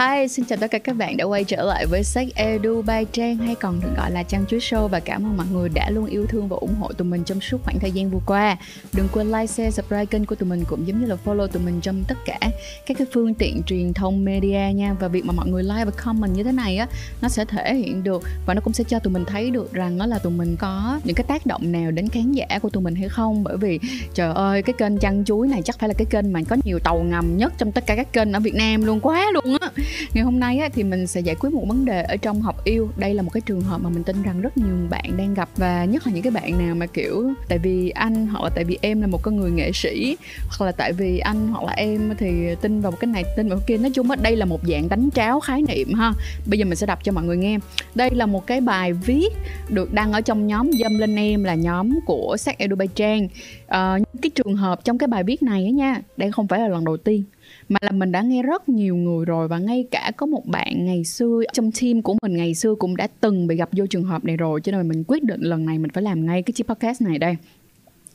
Hi, xin chào tất cả các bạn đã quay trở lại với sách Edu Bay Trang hay còn được gọi là Trang Chuối Show và cảm ơn mọi người đã luôn yêu thương và ủng hộ tụi mình trong suốt khoảng thời gian vừa qua. Đừng quên like, share, subscribe kênh của tụi mình cũng giống như là follow tụi mình trong tất cả các cái phương tiện truyền thông media nha. Và việc mà mọi người like và comment như thế này á nó sẽ thể hiện được và nó cũng sẽ cho tụi mình thấy được rằng nó là tụi mình có những cái tác động nào đến khán giả của tụi mình hay không. Bởi vì trời ơi cái kênh Trang chuối này chắc phải là cái kênh mà có nhiều tàu ngầm nhất trong tất cả các kênh ở Việt Nam luôn quá luôn á ngày hôm nay á, thì mình sẽ giải quyết một vấn đề ở trong học yêu. Đây là một cái trường hợp mà mình tin rằng rất nhiều bạn đang gặp và nhất là những cái bạn nào mà kiểu tại vì anh hoặc là tại vì em là một con người nghệ sĩ hoặc là tại vì anh hoặc là em thì tin vào một cái này tin vào cái kia. Nói chung á đây là một dạng đánh tráo khái niệm ha. Bây giờ mình sẽ đọc cho mọi người nghe. Đây là một cái bài viết được đăng ở trong nhóm dâm lên em là nhóm của sách Edu Trang. À, cái trường hợp trong cái bài viết này á nha đây không phải là lần đầu tiên mà là mình đã nghe rất nhiều người rồi và ngay cả có một bạn ngày xưa trong team của mình ngày xưa cũng đã từng bị gặp vô trường hợp này rồi. Cho nên mình quyết định lần này mình phải làm ngay cái chiếc podcast này đây.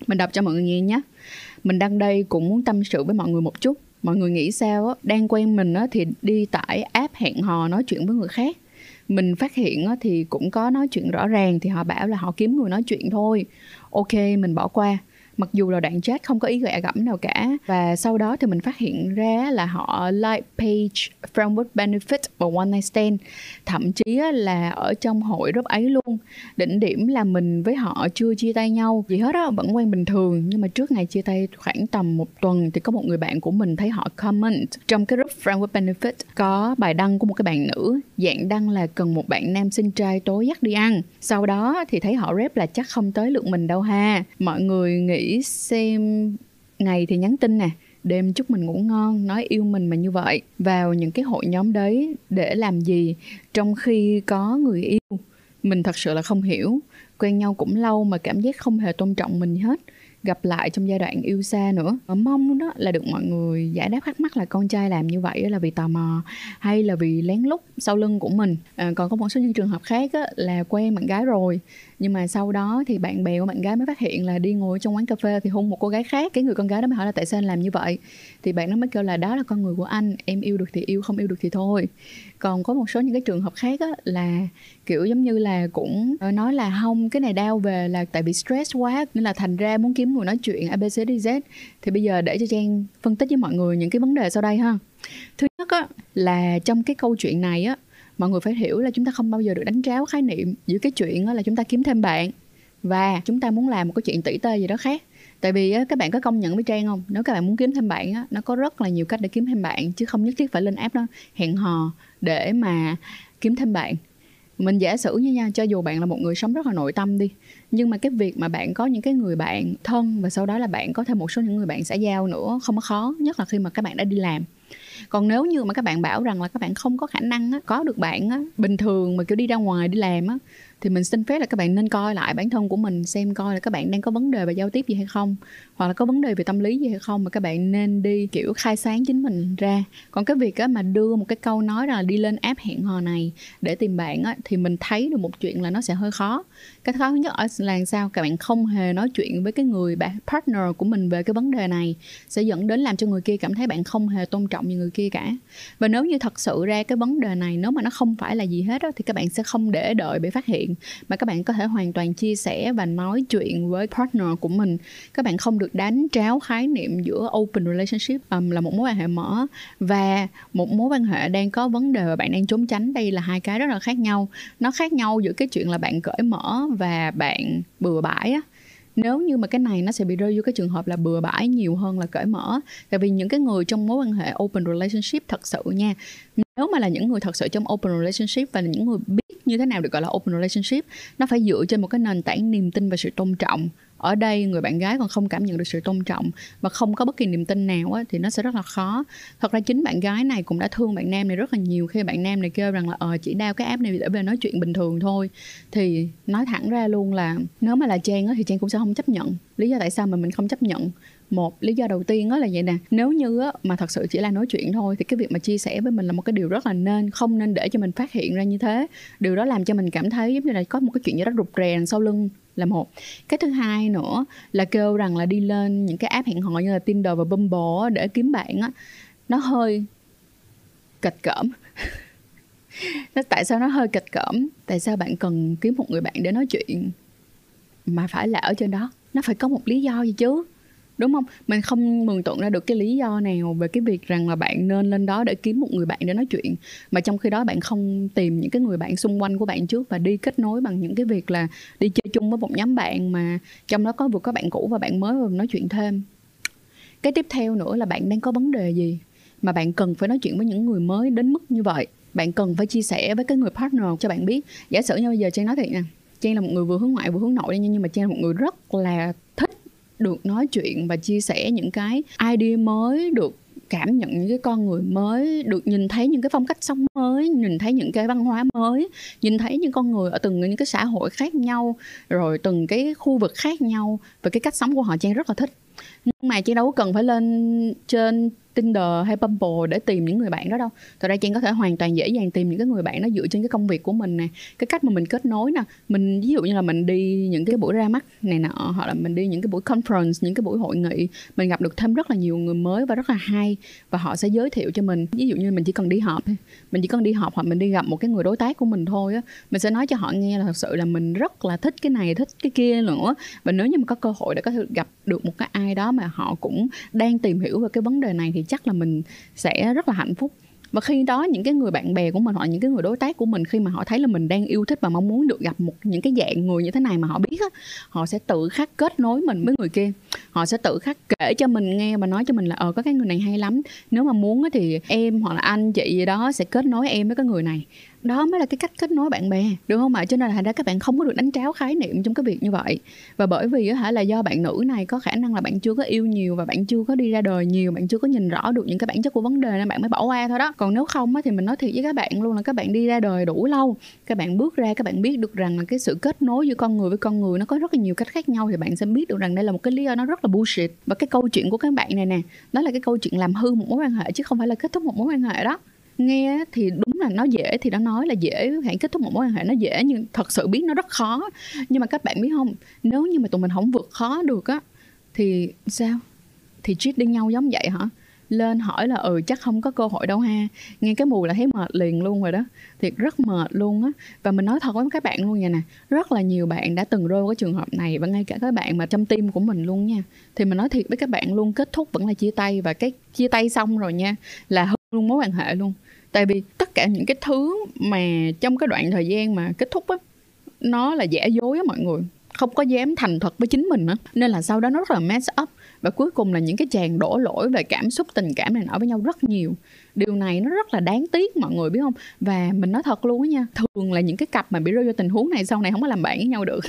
Mình đọc cho mọi người nghe nhé. Mình đăng đây cũng muốn tâm sự với mọi người một chút. Mọi người nghĩ sao á? Đang quen mình á thì đi tải app hẹn hò nói chuyện với người khác. Mình phát hiện á thì cũng có nói chuyện rõ ràng thì họ bảo là họ kiếm người nói chuyện thôi. Ok, mình bỏ qua mặc dù là đoạn chat không có ý gạ gẫm nào cả, và sau đó thì mình phát hiện ra là họ like page from benefit và one night stand. Thậm chí là ở trong hội group ấy luôn. Đỉnh điểm là mình với họ chưa chia tay nhau. Gì hết á, vẫn quen bình thường. Nhưng mà trước ngày chia tay khoảng tầm một tuần thì có một người bạn của mình thấy họ comment trong cái group framework benefit. Có bài đăng của một cái bạn nữ, dạng đăng là cần một bạn nam sinh trai tối dắt đi ăn. Sau đó thì thấy họ rep là chắc không tới lượt mình đâu ha. Mọi người nghĩ xem ngày thì nhắn tin nè, đêm chúc mình ngủ ngon, nói yêu mình mà như vậy. Vào những cái hội nhóm đấy để làm gì? Trong khi có người yêu, mình thật sự là không hiểu. Quen nhau cũng lâu mà cảm giác không hề tôn trọng mình hết gặp lại trong giai đoạn yêu xa nữa. Và mong đó là được mọi người giải đáp thắc mắc là con trai làm như vậy là vì tò mò hay là vì lén lút sau lưng của mình. À, còn có một số những trường hợp khác á, là quen bạn gái rồi nhưng mà sau đó thì bạn bè của bạn gái mới phát hiện là đi ngồi trong quán cà phê thì hôn một cô gái khác. Cái người con gái đó mới hỏi là tại sao anh làm như vậy? Thì bạn nó mới kêu là đó là con người của anh em yêu được thì yêu không yêu được thì thôi còn có một số những cái trường hợp khác á, là kiểu giống như là cũng ờ, nói là không cái này đau về là tại bị stress quá nên là thành ra muốn kiếm người nói chuyện abcdz thì bây giờ để cho trang phân tích với mọi người những cái vấn đề sau đây ha. Thứ nhất á, là trong cái câu chuyện này á mọi người phải hiểu là chúng ta không bao giờ được đánh tráo khái niệm giữa cái chuyện là chúng ta kiếm thêm bạn và chúng ta muốn làm một cái chuyện tỷ tê gì đó khác. Tại vì á, các bạn có công nhận với trang không? Nếu các bạn muốn kiếm thêm bạn á, nó có rất là nhiều cách để kiếm thêm bạn chứ không nhất thiết phải lên app đó hẹn hò để mà kiếm thêm bạn. Mình giả sử như nha cho dù bạn là một người sống rất là nội tâm đi nhưng mà cái việc mà bạn có những cái người bạn thân và sau đó là bạn có thêm một số những người bạn xã giao nữa không có khó nhất là khi mà các bạn đã đi làm. Còn nếu như mà các bạn bảo rằng là các bạn không có khả năng á, có được bạn á, bình thường mà kiểu đi ra ngoài đi làm á thì mình xin phép là các bạn nên coi lại bản thân của mình xem coi là các bạn đang có vấn đề về giao tiếp gì hay không, hoặc là có vấn đề về tâm lý gì hay không mà các bạn nên đi, kiểu, khai sáng chính mình ra. Còn cái việc á mà đưa một cái câu nói là đi lên app hẹn hò này để tìm bạn á, thì mình thấy được một chuyện là nó sẽ hơi khó. Cái khó nhất ở là sao? Các bạn không hề nói chuyện với cái người bạn, partner của mình về cái vấn đề này, sẽ dẫn đến làm cho người kia cảm thấy bạn không hề tôn trọng như người kia cả. Và nếu như thật sự ra cái vấn đề này, nếu mà nó không phải là gì hết á, thì các bạn sẽ không để đợi bị phát hiện mà các bạn có thể hoàn toàn chia sẻ và nói chuyện với partner của mình. Các bạn không được đánh tráo khái niệm giữa open relationship um, là một mối quan hệ mở và một mối quan hệ đang có vấn đề và bạn đang trốn tránh. Đây là hai cái rất là khác nhau. Nó khác nhau giữa cái chuyện là bạn cởi mở và bạn bừa bãi á. Nếu như mà cái này nó sẽ bị rơi vô cái trường hợp là bừa bãi nhiều hơn là cởi mở. Tại vì những cái người trong mối quan hệ open relationship thật sự nha nếu mà là những người thật sự trong open relationship và là những người biết như thế nào được gọi là open relationship? Nó phải dựa trên một cái nền tảng niềm tin và sự tôn trọng. Ở đây người bạn gái còn không cảm nhận được sự tôn trọng và không có bất kỳ niềm tin nào á, thì nó sẽ rất là khó. Thật ra chính bạn gái này cũng đã thương bạn nam này rất là nhiều khi bạn nam này kêu rằng là ờ chỉ đao cái app này để về nói chuyện bình thường thôi. Thì nói thẳng ra luôn là nếu mà là trang á, thì trang cũng sẽ không chấp nhận. Lý do tại sao mà mình không chấp nhận? Một lý do đầu tiên đó là vậy nè. Nếu như á, mà thật sự chỉ là nói chuyện thôi thì cái việc mà chia sẻ với mình là một cái điều rất là nên không nên để cho mình phát hiện ra như thế. Điều đó làm cho mình cảm thấy giống như là có một cái chuyện gì đó rụt rè đằng sau lưng là một. Cái thứ hai nữa là kêu rằng là đi lên những cái app hẹn hò như là tinder và bumble để kiếm bạn á nó hơi kịch cỡm. Nó tại sao nó hơi kịch cỡm? Tại sao bạn cần kiếm một người bạn để nói chuyện? Mà phải là ở trên đó. Nó phải có một lý do gì chứ? Đúng không? Mình không mường tượng ra được cái lý do nào về cái việc rằng là bạn nên lên đó để kiếm một người bạn để nói chuyện. Mà trong khi đó bạn không tìm những cái người bạn xung quanh của bạn trước và đi kết nối bằng những cái việc là đi chơi chung với một nhóm bạn mà trong đó có vừa có bạn cũ và bạn mới và nói chuyện thêm. Cái tiếp theo nữa là bạn đang có vấn đề gì mà bạn cần phải nói chuyện với những người mới đến mức như vậy? Bạn cần phải chia sẻ với cái người partner cho bạn biết. Giả sử như bây giờ trang nói thiệt nè, trang là một người vừa hướng ngoại, vừa hướng nội nhưng mà trang là một người rất là thích được nói chuyện và chia sẻ những cái idea mới, được cảm nhận những cái con người mới, được nhìn thấy những cái phong cách sống mới, nhìn thấy những cái văn hóa mới, nhìn thấy những con người ở từng những cái xã hội khác nhau, rồi từng cái khu vực khác nhau. Và cái cách sống của họ trang rất là thích. Nhưng mà chị đâu cần phải lên trên Tinder hay Bumble để tìm những người bạn đó đâu. Thật ra Trang có thể hoàn toàn dễ dàng tìm những cái người bạn đó dựa trên cái công việc của mình nè, cái cách mà mình kết nối nè. Mình ví dụ như là mình đi những cái buổi ra mắt này nọ hoặc là mình đi những cái buổi conference, những cái buổi hội nghị, mình gặp được thêm rất là nhiều người mới và rất là hay và họ sẽ giới thiệu cho mình. Ví dụ như mình chỉ cần đi họp thôi, mình chỉ cần đi họp hoặc mình đi gặp một cái người đối tác của mình thôi á, mình sẽ nói cho họ nghe là thật sự là mình rất là thích cái này, thích cái kia nữa. Và nếu như mà có cơ hội để có thể gặp được một cái ai đó mà họ cũng đang tìm hiểu về cái vấn đề này thì chắc là mình sẽ rất là hạnh phúc. Và khi đó những cái người bạn bè của mình hoặc những cái người đối tác của mình khi mà họ thấy là mình đang yêu thích và mong muốn được gặp một những cái dạng người như thế này mà họ biết á, họ sẽ tự khắc kết nối mình với người kia. Họ sẽ tự khắc kể cho mình nghe và nói cho mình là ờ có cái người này hay lắm. Nếu mà muốn á thì em hoặc là anh, chị gì đó sẽ kết nối em với cái người này đó mới là cái cách kết nối bạn bè đúng không ạ? Cho nên là thành ra các bạn không có được đánh tráo khái niệm trong cái việc như vậy. Và bởi vì hả là do bạn nữ này có khả năng là bạn chưa có yêu nhiều và bạn chưa có đi ra đời nhiều bạn chưa có nhìn rõ được những cái bản chất của vấn đề nên bạn mới bỏ qua thôi đó. Còn nếu không á, thì mình nói thiệt với các bạn luôn là các bạn đi ra đời đủ lâu các bạn bước ra các bạn biết được rằng là cái sự kết nối giữa con người với con người nó có rất là nhiều cách khác nhau thì bạn sẽ biết được rằng đây là một cái lý do nó rất là bullshit. Và cái câu chuyện của các bạn này nè đó là cái câu chuyện làm hư một mối quan hệ chứ không phải là kết thúc một mối quan hệ đó nghe thì đúng là nó dễ, thì nó nói là dễ, hãy kết thúc một mối quan hệ nó dễ, nhưng thật sự biết nó rất khó. Nhưng mà các bạn biết không, nếu như mà tụi mình không vượt khó được á, thì sao? Thì cheat đi nhau giống vậy hả? Lên hỏi là ừ chắc không có cơ hội đâu ha. Nghe cái mùi là thấy mệt liền luôn rồi đó. Thiệt rất mệt luôn á. Và mình nói thật với các bạn luôn nha nè, rất là nhiều bạn đã từng rơi vào cái trường hợp này, và ngay cả các bạn mà trong tim của mình luôn nha. Thì mình nói thiệt với các bạn luôn, kết thúc vẫn là chia tay, và cái chia tay xong rồi nha, là hư luôn mối quan hệ luôn tại vì tất cả những cái thứ mà trong cái đoạn thời gian mà kết thúc á, nó là giả dối á mọi người. Không có dám thành thật với chính mình á. Nên là sau đó nó rất là mess up. Và cuối cùng là những cái chàng đổ lỗi về cảm xúc, tình cảm này nọ với nhau rất nhiều. Điều này nó rất là đáng tiếc mọi người, biết không? Và mình nói thật luôn á nha, thường là những cái cặp mà bị rơi vào tình huống này sau này không có làm bạn với nhau được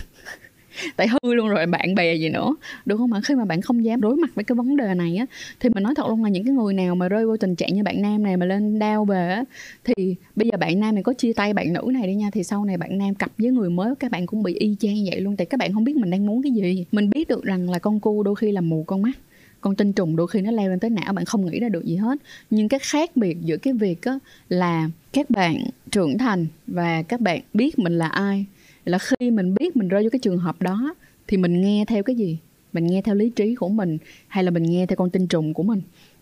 tại hư luôn rồi, bạn bè gì nữa. Đúng không ạ? Khi mà bạn không dám đối mặt với cái vấn đề này á, thì mình nói thật luôn là những cái người nào mà rơi vô tình trạng như bạn nam này mà lên đau về á, thì bây giờ bạn nam này có chia tay bạn nữ này đi nha, thì sau này bạn nam cặp với người mới, các bạn cũng bị y chang vậy luôn. Tại các bạn không biết mình đang muốn cái gì. Mình biết được rằng là con cu đôi khi là mù con mắt, con tinh trùng đôi khi nó leo lên tới não, bạn không nghĩ ra được gì hết. Nhưng cái khác biệt giữa cái việc á là các bạn trưởng thành và các bạn biết mình là ai là khi mình biết mình rơi vô cái trường hợp đó, thì mình nghe theo cái gì? Mình nghe theo lý trí của mình, hay là mình nghe theo con tinh trùng của mình?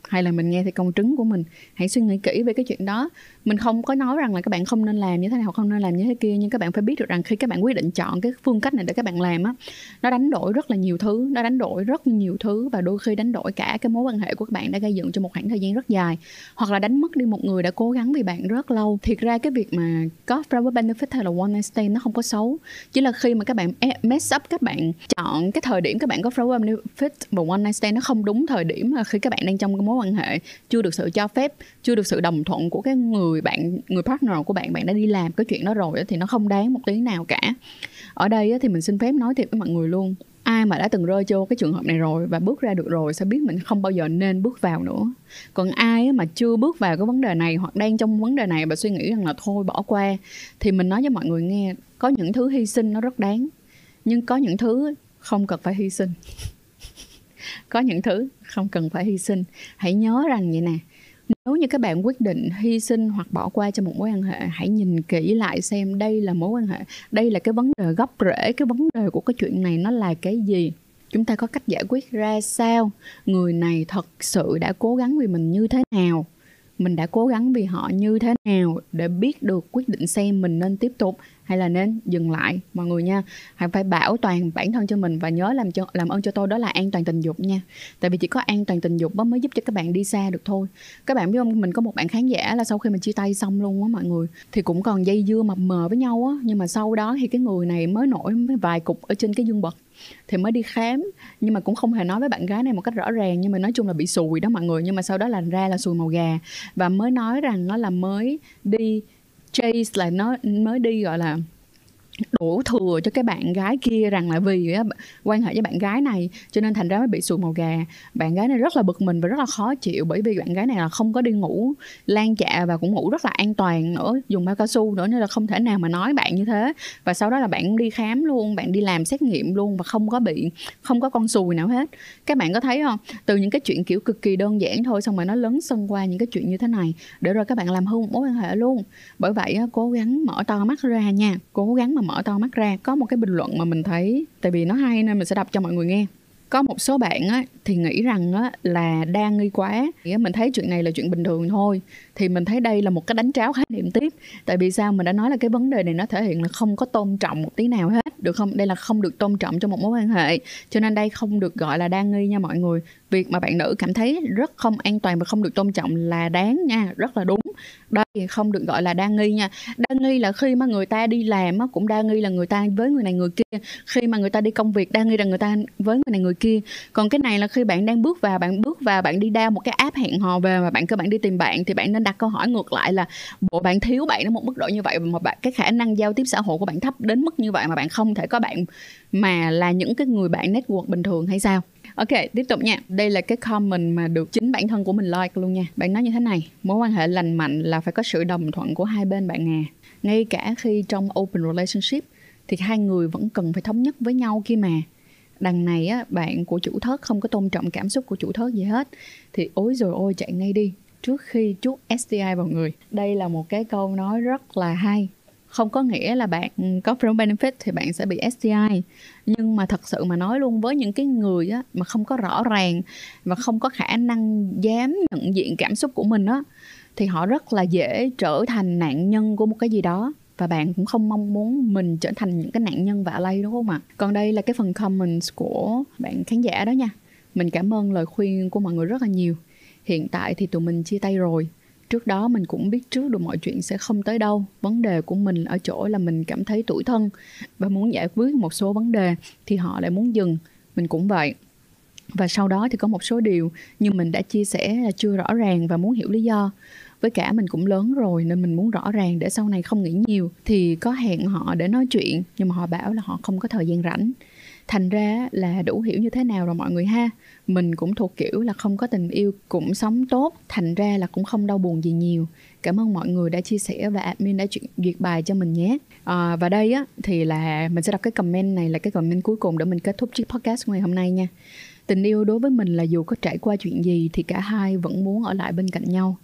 Hay là mình nghe theo công trứng của mình? Hãy suy nghĩ kỹ về cái chuyện đó mình không có nói rằng là các bạn không nên làm như thế này hoặc không nên làm như thế kia, nhưng các bạn phải biết được rằng khi các bạn quyết định chọn cái phương cách này để các bạn làm á, nó đánh đổi rất là nhiều thứ, nó đánh đổi rất nhiều thứ và đôi khi đánh đổi cả cái mối quan hệ của các bạn đã gây dựng trong một khoảng thời gian rất dài. Hoặc là đánh mất đi một người đã cố gắng vì bạn rất lâu. Thiệt ra cái việc mà có private benefit hay là one night stand nó không có xấu. Chỉ là khi mà các bạn e, mess up các bạn chọn cái thời điểm các bạn có private benefit và one night stand nó không đúng thời điểm là khi các bạn đang trong cái mối quan hệ, chưa được sự cho phép, chưa được sự đồng thuận của cái người người bạn, người partner của bạn bạn đã đi làm cái chuyện đó rồi thì nó không đáng một tí nào cả. Ở đây thì mình xin phép nói thiệt với mọi người luôn, ai mà đã từng rơi vô cái trường hợp này rồi và bước ra được rồi sẽ biết mình không bao giờ nên bước vào nữa. Còn ai mà chưa bước vào cái vấn đề này hoặc đang trong vấn đề này và suy nghĩ rằng là thôi bỏ qua, thì mình nói cho mọi người nghe, có những thứ hy sinh nó rất đáng, nhưng có những thứ không cần phải hy sinh. Có những thứ không cần phải hy sinh. Hãy nhớ rằng vậy nè nếu như các bạn quyết định hy sinh hoặc bỏ qua cho một mối quan hệ, hãy nhìn kỹ lại xem đây là mối quan hệ, đây là cái vấn đề gốc rễ, cái vấn đề của cái chuyện này nó là cái gì. Chúng ta có cách giải quyết ra sao? Người này thật sự đã cố gắng vì mình như thế nào? Mình đã cố gắng vì họ như thế nào để biết được quyết định xem mình nên tiếp tục hay là nên dừng lại? Mọi người nha, hãy phải bảo toàn bản thân cho mình và nhớ làm cho, làm ơn cho tôi, đó là an toàn tình dục nha. Tại vì chỉ có an toàn tình dục mới giúp cho các bạn đi xa được thôi. Các bạn biết không, mình có một bạn khán giả là sau khi mình chia tay xong luôn á mọi người, thì cũng còn dây dưa mập mờ với nhau á. Nhưng mà sau đó thì cái người này mới nổi vài cục ở trên cái dương vật, thì mới đi khám. Nhưng mà cũng không hề nói với bạn gái này một cách rõ ràng, nhưng mà nói chung là bị sùi đó mọi người. Nhưng mà sau đó là ra là sùi màu gà và mới nói rằng nó là mới đi chase là nó mới đi gọi là đổ thừa cho cái bạn gái kia rằng là vì á, quan hệ với bạn gái này cho nên thành ra mới bị sùi màu gà. Bạn gái này rất là bực mình và rất là khó chịu bởi vì bạn gái này là không có đi ngủ lan chạ và cũng ngủ rất là an toàn nữa dùng bao cao su nữa nên là không thể nào mà nói bạn như thế. Và sau đó là bạn đi khám luôn bạn đi làm xét nghiệm luôn và không có bị không có con sùi nào hết. Các bạn có thấy không? Từ những cái chuyện kiểu cực kỳ đơn giản thôi xong rồi nó lớn sân qua những cái chuyện như thế này để rồi các bạn làm hư mối quan hệ luôn. Bởi vậy cố gắng mở to mắt ra nha cố gắng mà mở to mắt ra có một cái bình luận mà mình thấy tại vì nó hay nên mình sẽ đọc cho mọi người nghe. Có một số bạn á, thì nghĩ rằng á, là đa nghi quá. Mình thấy chuyện này là chuyện bình thường thôi thì mình thấy đây là một cái đánh tráo khái niệm tiếp. Tại vì sao mình đã nói là cái vấn đề này nó thể hiện là không có tôn trọng một tí nào hết, được không? Đây là không được tôn trọng trong một mối quan hệ. Cho nên đây không được gọi là đa nghi nha mọi người. Việc mà bạn nữ cảm thấy rất không an toàn và không được tôn trọng là đáng nha, rất là đúng. Đây không được gọi là đa nghi nha. Đa nghi là khi mà người ta đi làm cũng đa nghi là người ta với người này người kia. Khi mà người ta đi công việc, đa nghi là người ta với người này người kia. Còn cái này là khi bạn đang bước vào, bạn bước vào, bạn đi đa một cái app hẹn hò về mà bạn cơ bản đi tìm bạn thì bạn nên đặt câu hỏi ngược lại là bộ bạn thiếu bạn ở một mức độ như vậy mà bạn cái khả năng giao tiếp xã hội của bạn thấp đến mức như vậy mà bạn không thể có bạn mà là những cái người bạn network bình thường hay sao Ok, tiếp tục nha. Đây là cái comment mà được chính bản thân của mình like luôn nha. Bạn nói như thế này, mối quan hệ lành mạnh là phải có sự đồng thuận của hai bên bạn à. Ngay cả khi trong open relationship thì hai người vẫn cần phải thống nhất với nhau khi mà đằng này á, bạn của chủ thớt không có tôn trọng cảm xúc của chủ thớt gì hết thì ối rồi ôi chạy ngay đi trước khi chuốt STI vào người. Đây là một cái câu nói rất là hay. Không có nghĩa là bạn có friend benefit thì bạn sẽ bị STI nhưng mà thật sự mà nói luôn với những cái người á, mà không có rõ ràng và không có khả năng dám nhận diện cảm xúc của mình á thì họ rất là dễ trở thành nạn nhân của một cái gì đó. Và bạn cũng không mong muốn mình trở thành những cái nạn nhân vạ lây đúng không ạ? Còn đây là cái phần comments của bạn khán giả đó nha. Mình cảm ơn lời khuyên của mọi người rất là nhiều hiện tại thì tụi mình chia tay rồi. Trước đó mình cũng biết trước được mọi chuyện sẽ không tới đâu. Vấn đề của mình ở chỗ là mình cảm thấy tủi thân và muốn giải quyết một số vấn đề thì họ lại muốn dừng. Mình cũng vậy. Và sau đó thì có một số điều như mình đã chia sẻ là chưa rõ ràng và muốn hiểu lý do. Với cả mình cũng lớn rồi nên mình muốn rõ ràng để sau này không nghĩ nhiều. Thì có hẹn họ để nói chuyện nhưng mà họ bảo là họ không có thời gian rảnh thành ra là đủ hiểu như thế nào rồi mọi người ha. Mình cũng thuộc kiểu là không có tình yêu cũng sống tốt thành ra là cũng không đau buồn gì nhiều. Cảm ơn mọi người đã chia sẻ và admin đã chuyện duyệt bài cho mình nhé. À, và đây á thì là mình sẽ đọc cái comment này là cái comment cuối cùng để mình kết thúc chiếc podcast ngày hôm nay nha. Tình yêu đối với mình là dù có trải qua chuyện gì thì cả hai vẫn muốn ở lại bên cạnh nhau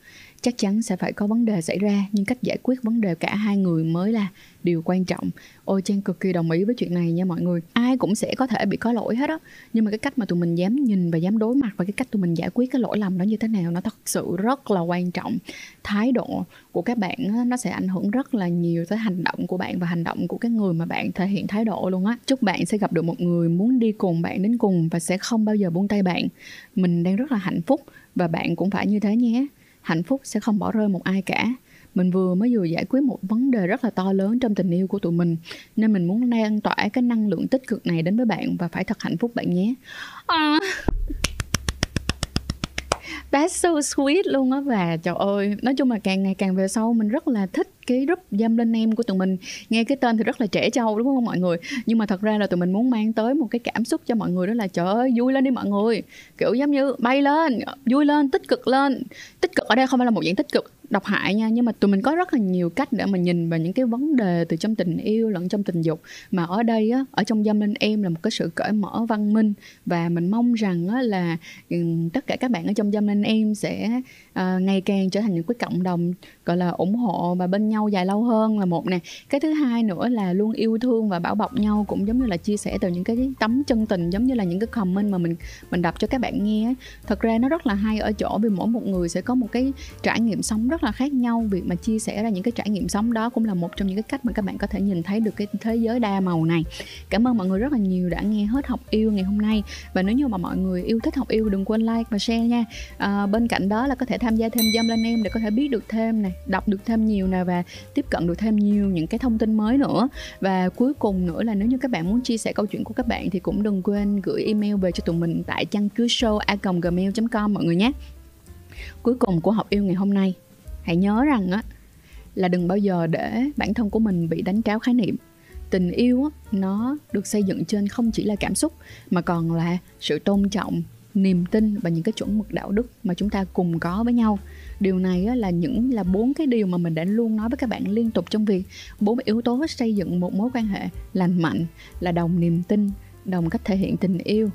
chắc chắn sẽ phải có vấn đề xảy ra nhưng cách giải quyết vấn đề cả hai người mới là điều quan trọng. Ôi trang cực kỳ đồng ý với chuyện này nha mọi người. Ai cũng sẽ có thể bị có lỗi hết á. Nhưng mà cái cách mà tụi mình dám nhìn và dám đối mặt và cái cách tụi mình giải quyết cái lỗi lầm đó như thế nào nó thật sự rất là quan trọng. Thái độ của các bạn á, nó sẽ ảnh hưởng rất là nhiều tới hành động của bạn và hành động của cái người mà bạn thể hiện thái độ luôn á. Chúc bạn sẽ gặp được một người muốn đi cùng bạn đến cùng và sẽ không bao giờ buông tay bạn. Mình đang rất là hạnh phúc và bạn cũng phải như thế nhé hạnh phúc sẽ không bỏ rơi một ai cả mình vừa mới vừa giải quyết một vấn đề rất là to lớn trong tình yêu của tụi mình, nên mình muốn lan tỏa cái năng lượng tích cực này đến với bạn và phải thật hạnh phúc bạn nhé à. That's so sweet luôn á và trời ơi, nói chung là càng ngày càng về sau mình rất là thích cái group dâm lên em của tụi mình. Nghe cái tên thì rất là trẻ trâu, đúng không mọi người? Nhưng mà thật ra là tụi mình muốn mang tới một cái cảm xúc cho mọi người đó là, trời ơi, vui lên đi mọi người. Kiểu giống như bay lên, vui lên, tích cực lên. Tích cực ở đây không phải là một dạng tích cực độc hại nha. Nhưng mà tụi mình có rất là nhiều cách để mà nhìn vào những cái vấn đề từ trong tình yêu lẫn trong tình dục. Mà ở đây á ở trong dâm linh em là một cái sự cởi mở văn minh. Và mình mong rằng á là ừ, tất cả các bạn ở trong dâm linh em sẽ uh, ngày càng trở thành những cái cộng đồng gọi là ủng hộ và bên nhau dài lâu hơn là một nè. Cái thứ hai nữa là luôn yêu thương và bảo bọc nhau cũng giống như là chia sẻ từ những cái tấm chân tình giống như là những cái comment mà mình mình đọc cho các bạn nghe thật ra nó rất là hay ở chỗ vì mỗi một người sẽ có một cái trải nghiệm sống rất là khác nhau. Việc mà chia sẻ ra những cái trải nghiệm sống đó cũng là một trong những cái cách mà các bạn có thể nhìn thấy được cái thế giới đa màu này. Cảm ơn mọi người rất là nhiều đã nghe hết học yêu ngày hôm nay. Và nếu như mà mọi người yêu thích học yêu đừng quên like và share nha. À, bên cạnh đó là có thể tham gia thêm dâm lên em để có thể biết được thêm này đọc được thêm nhiều nè và tiếp cận được thêm nhiều những cái thông tin mới nữa. Và cuối cùng nữa là nếu như các bạn muốn chia sẻ câu chuyện của các bạn thì cũng đừng quên gửi email về cho tụi mình tại chăn cứ show a gmail.com mọi người nhé. Cuối cùng của học yêu ngày hôm nay hãy nhớ rằng á là đừng bao giờ để bản thân của mình bị đánh tráo khái niệm. Tình yêu á, nó được xây dựng trên không chỉ là cảm xúc mà còn là sự tôn trọng niềm tin và những cái chuẩn mực đạo đức mà chúng ta cùng có với nhau. Điều này á, là những là bốn cái điều mà mình đã luôn nói với các bạn liên tục trong việc bốn yếu tố xây dựng một mối quan hệ lành mạnh là đồng niềm tin đồng cách thể hiện tình yêu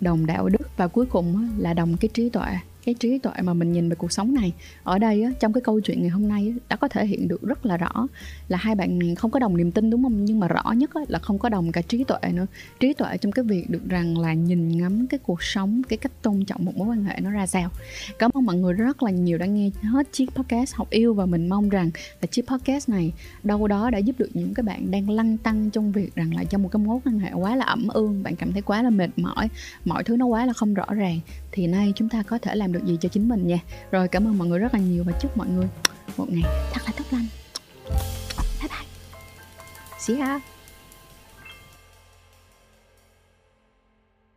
đồng đạo đức và cuối cùng á, là đồng cái trí tuệ cái trí tuệ mà mình nhìn về cuộc sống này. Ở đây á, trong cái câu chuyện ngày hôm nay á, đã có thể hiện được rất là rõ là hai bạn không có đồng niềm tin đúng không? Nhưng mà rõ nhất á, là không có đồng cả trí tuệ nữa. Trí tuệ trong cái việc được rằng là nhìn ngắm cái cuộc sống cái cách tôn trọng một mối quan hệ nó ra sao. Cảm ơn mọi người rất là nhiều đã nghe hết chiếc podcast học yêu và mình mong rằng. Là chiếc podcast này đâu đó đã giúp được những cái bạn đang lăn tăng trong việc rằng là trong một cái mối quan hệ quá là ẩm ương bạn cảm thấy quá là mệt mỏi mọi thứ nó quá là không rõ ràng thì nay chúng ta có thể làm được gì cho chính mình nha. Rồi, cảm ơn mọi người rất là nhiều và chúc mọi người một ngày thật là tốt lành. Bye bye. See ya.